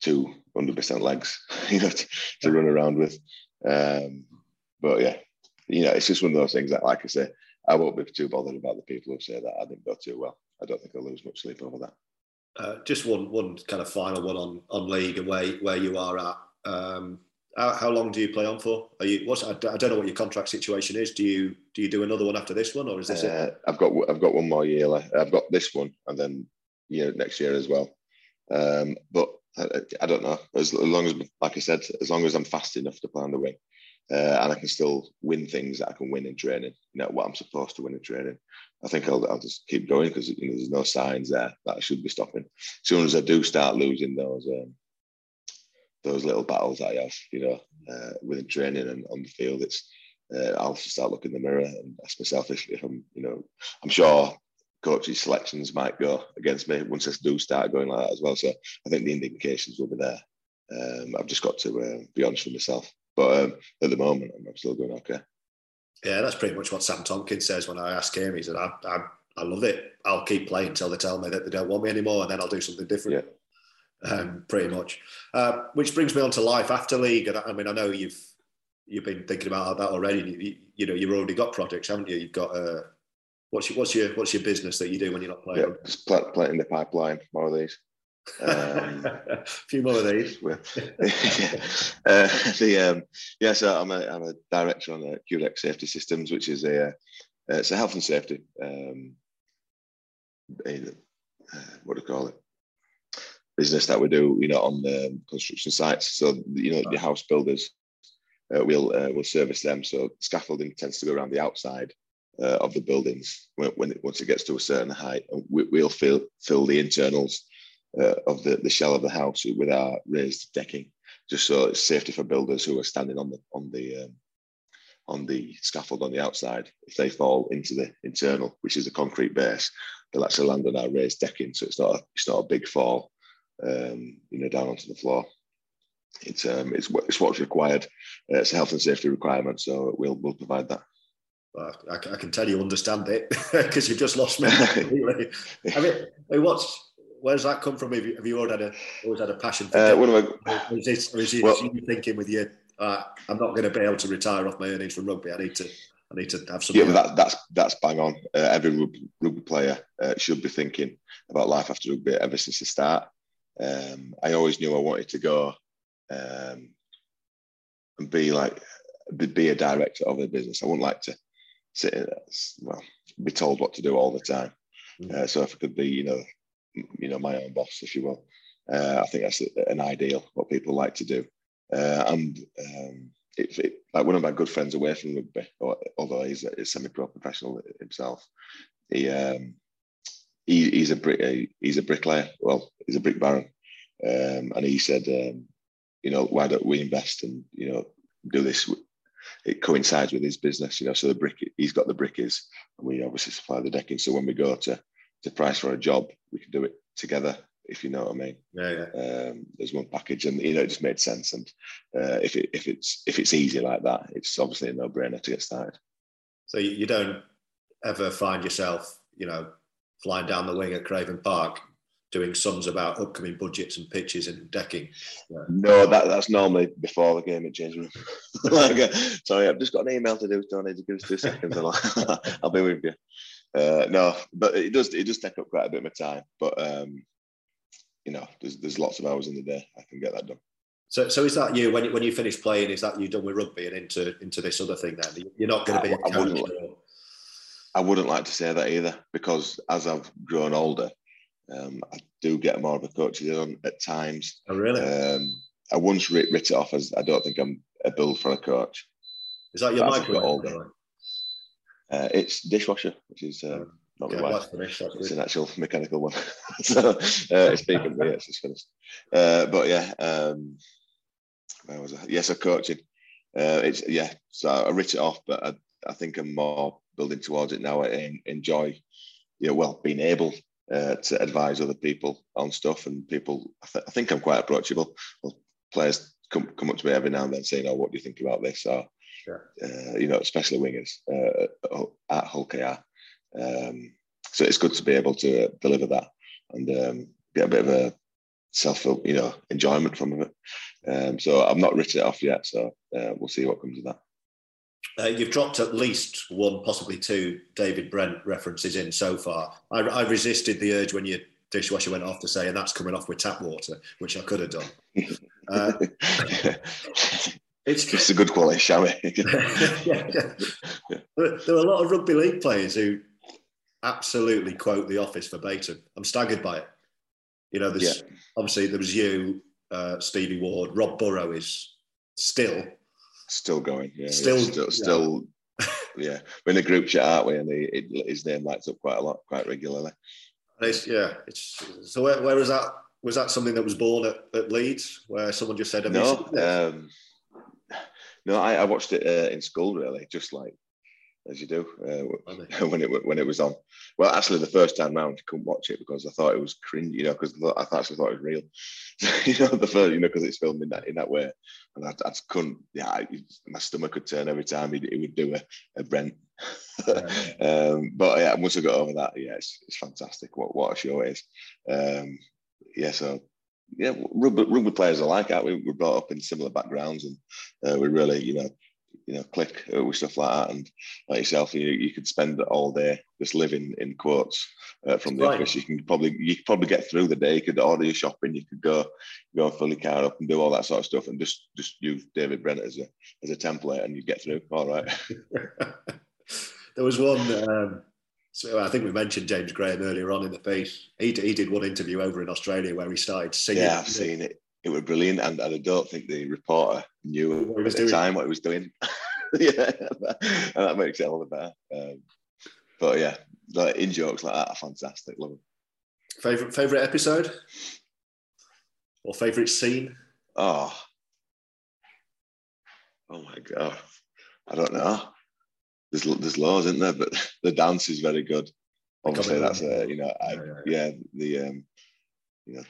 E: two hundred percent legs, you know, to, to run around with. Um, but yeah, you know, it's just one of those things that, like I say, I won't be too bothered about the people who say that I didn't go too well. I don't think I'll lose much sleep over that.
D: Uh, just one one kind of final one on on league and where where you are at. Um, How, how long do you play on for? Are you? What's I, don't know what your contract situation is. Do you do you do another one after this one, or is this
E: uh, it? I've got I've got one more year left. I've got this one, and then year next year as well. Um, but I, I, don't know. As, as long as, like I said, as long as I'm fast enough to play on the wing, uh, and I can still win things that I can win in training, you know, what I'm supposed to win in training. I think I'll, I'll just keep going because you know, there's no signs there that I should be stopping. As soon as I do start losing those um, those little battles I have, you know, uh, within training and on the field, it's uh, I'll start looking in the mirror and ask myself if, if I'm, you know, I'm sure coaches' selections might go against me once I do start going like that as well. So I think the indications will be there. Um, I've just got to uh, be honest with myself. But um, at the moment, I'm still doing okay.
D: Yeah, that's pretty much what Sam Tomkins says when I ask him. He said, I, I, I love it. I'll keep playing until they tell me that they don't want me anymore, and then I'll do something different. Yeah. Um, pretty much. Uh, which brings me on to life after league. And I mean, I know you've you've been thinking about that already. You, you know, you've already got projects, haven't you? You've got uh, what's your what's your what's your business that you do when you're not playing?
E: Yeah, just planting the pipeline. More of these.
D: Um, a few more of these.
E: uh, the um, yeah, so I'm a I'm a director on Curex Safety Systems, which is a uh, it's a health and safety um, a, uh, what do you call it business that we do, you know, on the construction sites. So you know, the house builders uh, will uh, will service them. So scaffolding tends to go around the outside uh, of the buildings when, when it, once it gets to a certain height. We, will fill fill the internals uh, of the, the shell of the house with our raised decking, just so it's safety for builders who are standing on the on the um, on the scaffold on the outside. If they fall into the internal, which is a concrete base, they'll actually land on our raised decking, so it's not a, it's not a big fall, um, you know, down onto the floor. It's um, it's it's what's required. Uh, it's a health and safety requirement, so we'll we'll provide that.
D: I, I, can tell you understand it because you've just lost me. I mean, what's where's that come from? Have you, have you always had a always had a passion for? Uh, one of my, or is this, or is it well, you thinking with you? Uh, I'm not going to be able to retire off my earnings from rugby. I need to. I need to have some.
E: Yeah, that, that's that's bang on. Uh, every rugby, rugby player uh, should be thinking about life after rugby ever since the start. Um, I always knew I wanted to go um, and be like be a director of a business. I wouldn't like to sit well be told what to do all the time. Mm. Uh, so if I could be, you know, you know, my own boss, if you will. Uh, I think that's an ideal what people like to do. Uh, and um, it, it, like one of my good friends away from rugby, although he's a, semi-pro professional himself, he, um, he he's a brick he's a bricklayer. Well, he's a brick baron, um, and he said, um, you know, why don't we invest and you know do this? It coincides with his business, you know. So the brick he's got the brickies, and we obviously supply the decking. So when we go to to price for a job, we can do it together, if you know what I mean.
D: Yeah, yeah.
E: Um, there's one package, and you know, it just made sense. And uh, if it if it's if it's easy like that, it's obviously a no brainer to get started.
D: So you don't ever find yourself, you know, flying down the wing at Craven Park doing sums about upcoming budgets and pitches and decking.
E: Yeah. No, that, that's normally before the game at change room. like, uh, sorry, I've just got an email to do. Don't need to give us two seconds. I'll, I'll be with you. Uh, no, but it does it does take up quite a bit of my time. But um, you know, there's there's lots of hours in the day I can get that done.
D: So, so is that you when you, when you finish playing? Is that you done with rugby and into into this other thing? Then you're not going to be. I,
E: I wouldn't, I wouldn't like to say that either because as I've grown older, um, I do get more of a coaching on at times.
D: Oh, really?
E: Um, I once writ, writ, it off as I don't think I'm a build for a coach.
D: Is that your microwave?
E: Uh, it's dishwasher, which is uh, not yeah, wife. It's an actual mechanical one. so uh, it's bacon me. It's just finished. Uh, but yeah, um, where was I? Yes, I'm coaching. Uh, it's yeah. So I writ it off, but I, I think I'm more building towards it now. I enjoy, know, well, being able uh, to advise other people on stuff, and people. I, th- I think I'm quite approachable. Well, players come come up to me every now and then saying, "Oh, what do you think about this?" Or Sure. Uh, you know, especially wingers uh, at Hull KR. Um, so it's good to be able to deliver that and um, get a bit of a self, you know, enjoyment from it. Um, so I've not written it off yet, so uh, we'll see what comes of that.
D: Uh, you've dropped at least one, possibly two David Brent references in so far. I, I, resisted the urge when your dishwasher went off to say, and that's coming off with tap water, which I could have done. Uh, It's,
E: it's a good quality, shall we?
D: yeah, yeah. There, are a lot of rugby league players who absolutely quote The Office verbatim. I'm staggered by it. You know, there's
E: Yeah.
D: obviously there was you, uh, Stevie Ward, Rob Burrow is still
E: Still going, yeah.
D: Still-
E: yeah, still,
D: yeah.
E: still yeah. We're in a group chat, aren't we? And he, it, his name lights up quite a lot, quite regularly.
D: It's, yeah, it's so. Where, where was that? Was that something that was born at, at Leeds, where someone just said, "Have
E: No, um, no, I, I watched it uh, in school, really, just like as you do uh, when it when it was on. Well, actually, the first time round, I couldn't watch it because I thought it was cringe, you know, because I actually thought it was real, you know, the first, you know, because it's filmed in that in that way, and I, I couldn't. Yeah, I, my stomach could turn every time he, he would do a, a Brent. um, but yeah, once I got over that, yeah, it's, it's fantastic. What what a show it is. Um, yeah, so yeah, rugby, rugby players are like that. We were brought up in similar backgrounds, and uh, we really, you know, you know, click uh, with stuff like that. And like yourself, you you could spend all day just living in quotes uh, from the
D: Right.
E: office. You can probably you could probably get through the day. You could order your shopping. You could go go fill car up and do all that sort of stuff, and just just use David Brent as a as a template, and you get through. All right.
D: there was one. Um, so I think we mentioned James Graham earlier on in the piece. He, he did one interview over in Australia where he started singing.
E: Yeah, I've seen it. It was brilliant, and, and I don't think the reporter knew
D: What he
E: at
D: was
E: the
D: doing.
E: time what he was doing. yeah, and that makes it all the better. Um, but yeah, like in jokes like that are fantastic. Love them.
D: Favorite favorite episode or favorite scene?
E: Oh, oh my god, I don't know. There's there's loads, isn't there? But the dance is very good. Obviously, that's a you know, I,
D: Yeah,
E: the um, you know,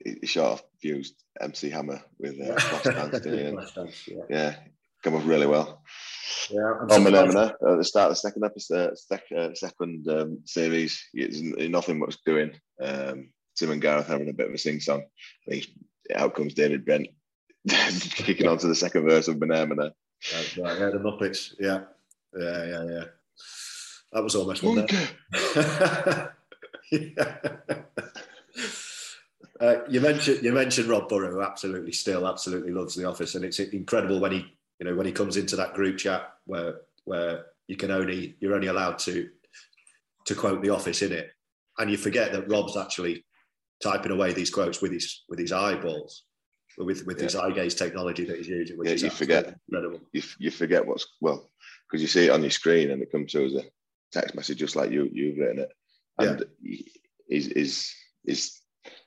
E: it sort of fused MC Hammer with uh, Flashdance, didn't
D: Flashdance, yeah.
E: yeah, come off really well.
D: Yeah, I'm
E: On
D: surprised-
E: at the start of the second episode, sec, uh, second um, series, it's nothing much doing. Um, Tim and Gareth having a bit of a sing song. I think out comes David Brent kicking on to the second verse of.
D: That's right, yeah, the Muppets. Yeah, yeah, yeah, yeah. That was almost one there. Yeah. Uh, you mentioned you mentioned Rob Burrow, who absolutely still absolutely loves The Office, and it's incredible when he you know when he comes into that group chat where where you can only you're only allowed to to quote The Office in it, and you forget that Rob's actually typing away these quotes with his with his eyeballs, with with his eye gaze technology that he's using.
E: Yeah, you forget.
D: incredible.
E: You, you forget what's well because you see it on your screen and it comes through as a text message just like you you've written it, and is is is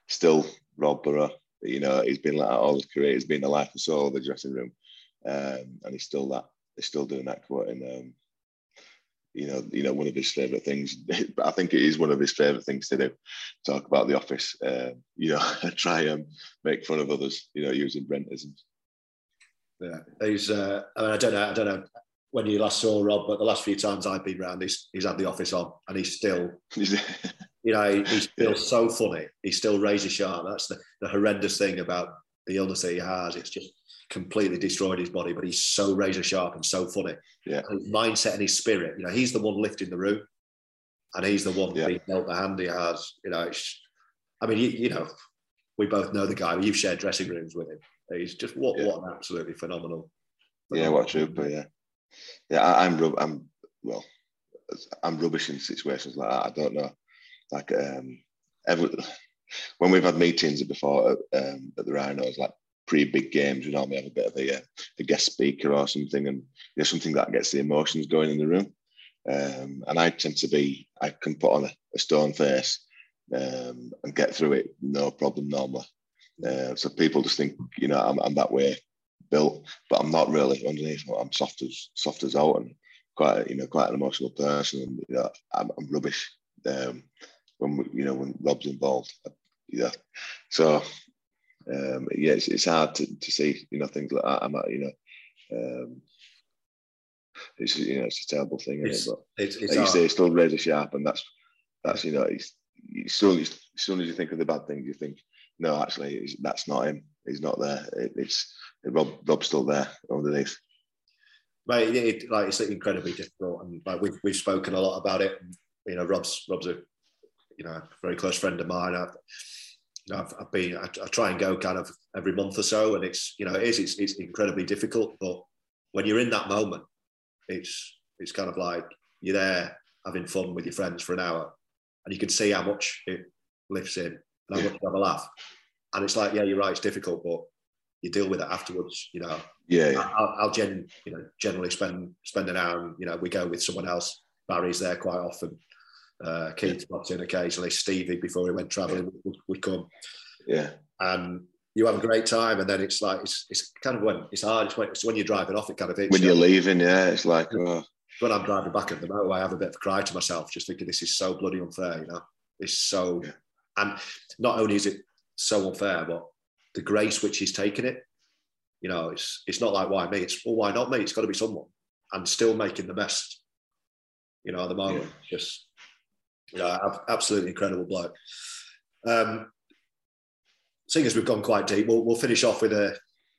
E: still Rob Burrow. You know, he's been like all his career. He's been the life and soul of the dressing room, um, and he's still that. He's still doing that quoting. Um, you know, you know, one of his favourite things. I think it is one of his favourite things to do. Talk about the office. Um, you know, try and make fun of others. You know, using Brentisms.
D: Yeah, he's. Uh, I, mean, I don't know. I don't know when you last saw Rob, but the last few times I've been round, he's he's had the office on, and he's still, you know, he's still so funny. He's still razor sharp. That's the, the horrendous thing about the illness that he has. It's just completely destroyed his body, but he's so razor sharp and so funny.
E: Yeah.
D: And his mindset and his spirit. You know, he's the one lifting the room, and he's the one
E: Yeah.
D: being dealt the hand he has. You know, it's, I mean, you, you know, we both know the guy. You've shared dressing rooms with him. He's just what
E: Yeah.
D: what an absolutely phenomenal.
E: Yeah, what a trooper. Yeah, yeah. I, I'm rub- I'm well. I'm rubbish in situations like that. I don't know. Like um, every, when we've had meetings before at, um, at the Rhinos, like pre-big games, we normally have a bit of a, uh, a guest speaker or something, and you know something that gets the emotions going in the room. Um, and I tend to be, I can put on a, a stone face um, and get through it no problem normally. Uh, so people just think, you know, I'm, I'm that way built, but I'm not really underneath. I'm soft as soft as out and quite, you know, quite an emotional person. And you know, I'm, I'm rubbish um, when we- you know when Rob's involved. Yeah, so um, yeah, it's, it's hard to, to see you know things like that. I'm, not, you know, um, it's you know it's a terrible thing, isn't
D: It's-
E: it? But
D: It's, it's
E: like you say, it's still razor sharp, and that's that's you know, it's, as soon as, as soon as you think of the bad things, you think, no, actually, that's not him. He's not there. It, it's Rob. Rob's still there underneath.
D: Mate, it, like it's incredibly difficult, and like we've we've spoken a lot about it. You know, Rob's Rob's a you know very close friend of mine. I, I've, I've been I, I, try and go kind of every month or so, and it's you know it is it's, it's incredibly difficult. But when you're in that moment, it's it's kind of like you're there having fun with your friends for an hour, and you can see how much it lifts in and how much you have a laugh. And it's like, yeah, you're right, it's difficult, but you deal with it afterwards. You know,
E: yeah,
D: I'll, I'll gen, you know, generally spend spend an hour, and you know, we go with someone else. Barry's there quite often. Uh, Keith pops in occasionally. Stevie, before he went travelling, would, would, come.
E: Yeah,
D: and you have a great time, and then it's like it's, it's kind of when it's hard. It's when, it's when you're driving off. It kind of hits
E: when you're leaving. Yeah, it's like oh.
D: when I'm driving back at the motorway, I have a bit of a cry to myself, just thinking this is so bloody unfair. You know, it's so, yeah. And not only is it so unfair, but the grace which he's taken it. You know, it's it's not like why me. It's well, why not me? It's got to be someone, and still making the best. You know, at the moment, yeah. just you know, absolutely incredible bloke. Um, seeing as we've gone quite deep, we'll, we'll finish off with a,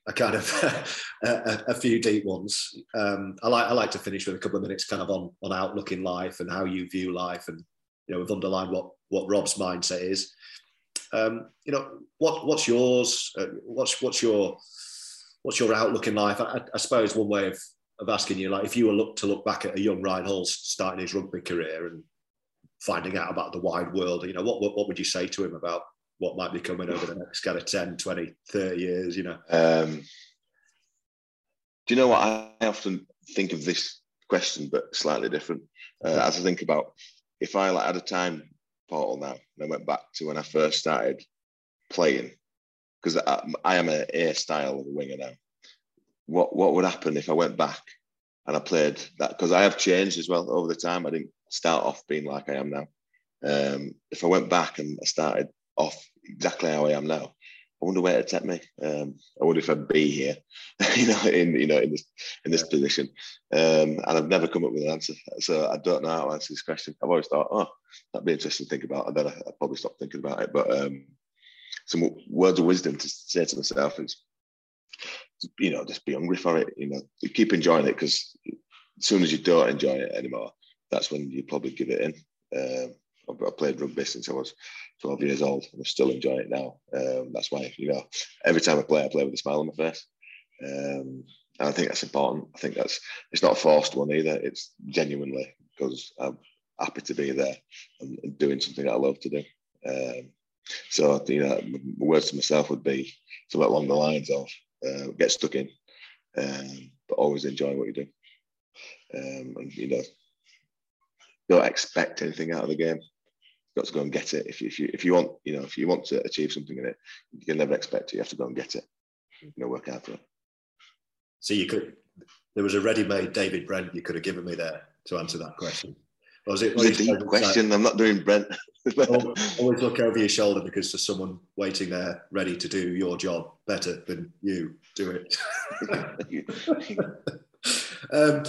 D: a kind of a, a, few deep ones. Um, I like I like to finish with a couple of minutes, kind of on on outlook in life and how you view life, and you know, we've underlined what what Rob's mindset is. Um, you know, what what's yours? Uh, what's what's your what's your outlook in life? I, I, suppose one way of, of asking you, like, if you were look to look back at a young Ryan Hall starting his rugby career and finding out about the wide world, you know, what what, what would you say to him about what might be coming over the next kind of 10, 20, 30 years? You know.
E: Um, do you know what I often think of this question, but slightly different. Uh, as I think about if I like, had a time portal now and I went back to when I first started playing, because I, I, am a A style of a winger now. What what would happen if I went back and I played that? Because I have changed as well over the time. I didn't start off being like I am now. Um, if I went back and I started off exactly how I am now, wonder where it'd take me. Um, I wonder if I'd be here, you know, in you know in this in this position. Um, and I've never come up with an answer, so I don't know how to answer this question. I've always thought, oh, that'd be interesting to think about, and then I, I probably stopped thinking about it. But um, some words of wisdom to say to myself is, you know, just be hungry for it. You know, keep enjoying it because as soon as you don't enjoy it anymore, that's when you probably give it in. Um, I played rugby since I was 12 years old and I still enjoy it now. Um, that's why, you know, every time I play, I play with a smile on my face. Um, and I think that's important. I think that's, it's not a forced one either. It's genuinely because I'm happy to be there and, doing something that I love to do. Um, so, you know, words to myself would be something along the lines of uh, get stuck in, um, but always enjoy what you do. Um, and, you know, don't expect anything out of the game got to go and get it. If you, if you if you want you know if you want to achieve something in it, you can never expect it. You have to go and get it. You know, work hard for it.
D: So you could. There was a ready-made David Brent you could have given me there to answer that question.
E: Or was it, a deep question? I'm not doing Brent.
D: always look over your shoulder because there's someone waiting there ready to do your job better than you do it. um,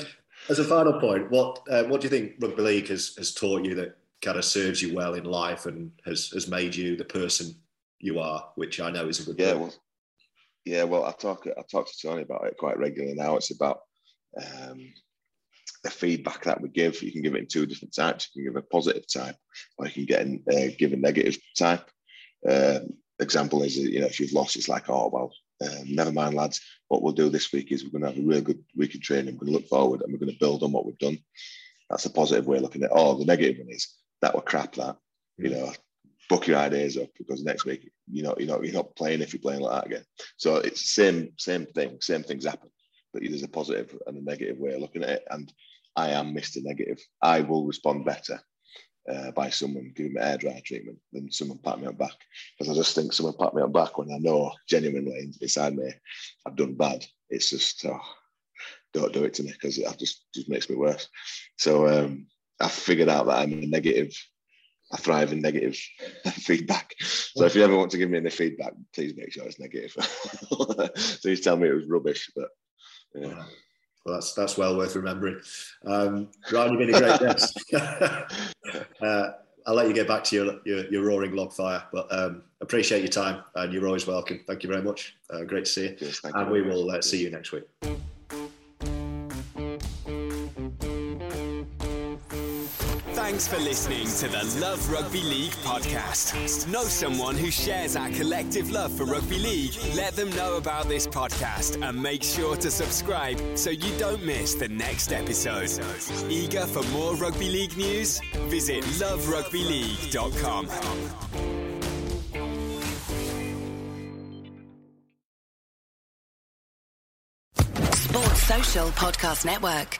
D: as a final point, what uh, what do you think rugby league has, has taught you that kind of serves you well in life and has, has made you the person you are, which I know is a good
E: yeah, well, yeah. Well, I talk I talk to Tony about it quite regularly now. It's about um, the feedback that we give. You can give it in two different types. You can give a positive type, or you can get in, uh, give a negative type. Um, example is you know if you've lost, it's like oh well, um, never mind, lads. What we'll do this week is we're going to have a really good week of training. We're going to look forward and we're going to build on what we've done. That's a positive way of looking at it. Oh, the negative one is that were crap. That you know, book your ideas up because next week you know you know you're not playing if you're playing like that again. So it's the same same thing. Same things happen, but there's a positive and a negative way of looking at it. And I am Mr. Negative. I will respond better uh, by someone giving me air dry treatment than someone pat me on back. Because I just think someone pat me on back when I know genuinely inside me I've done bad. It's just oh, don't do it to me because it just just makes me worse. So um, I figured out that I'm a negative. I thrive in negative feedback. So if you ever want to give me any feedback, please make sure it's negative. you tell me it was rubbish, but yeah.
D: Well, that's that's well worth remembering. Um, Ryan, you've been a great guest. uh, I'll let you get back to your your, your roaring log fire, but um, appreciate your time and you're always welcome. Thank you very much. Uh, great to see you,
E: yes,
D: and
E: you
D: we will uh, see you next week.
A: Thanks for listening to the Love Rugby League podcast. Know someone who shares our collective love for rugby league? Let them know about this podcast and make sure to subscribe so you don't miss the next episode. Eager for more rugby league news? Visit loverugbyleague.com.
F: Sports Social Podcast Network.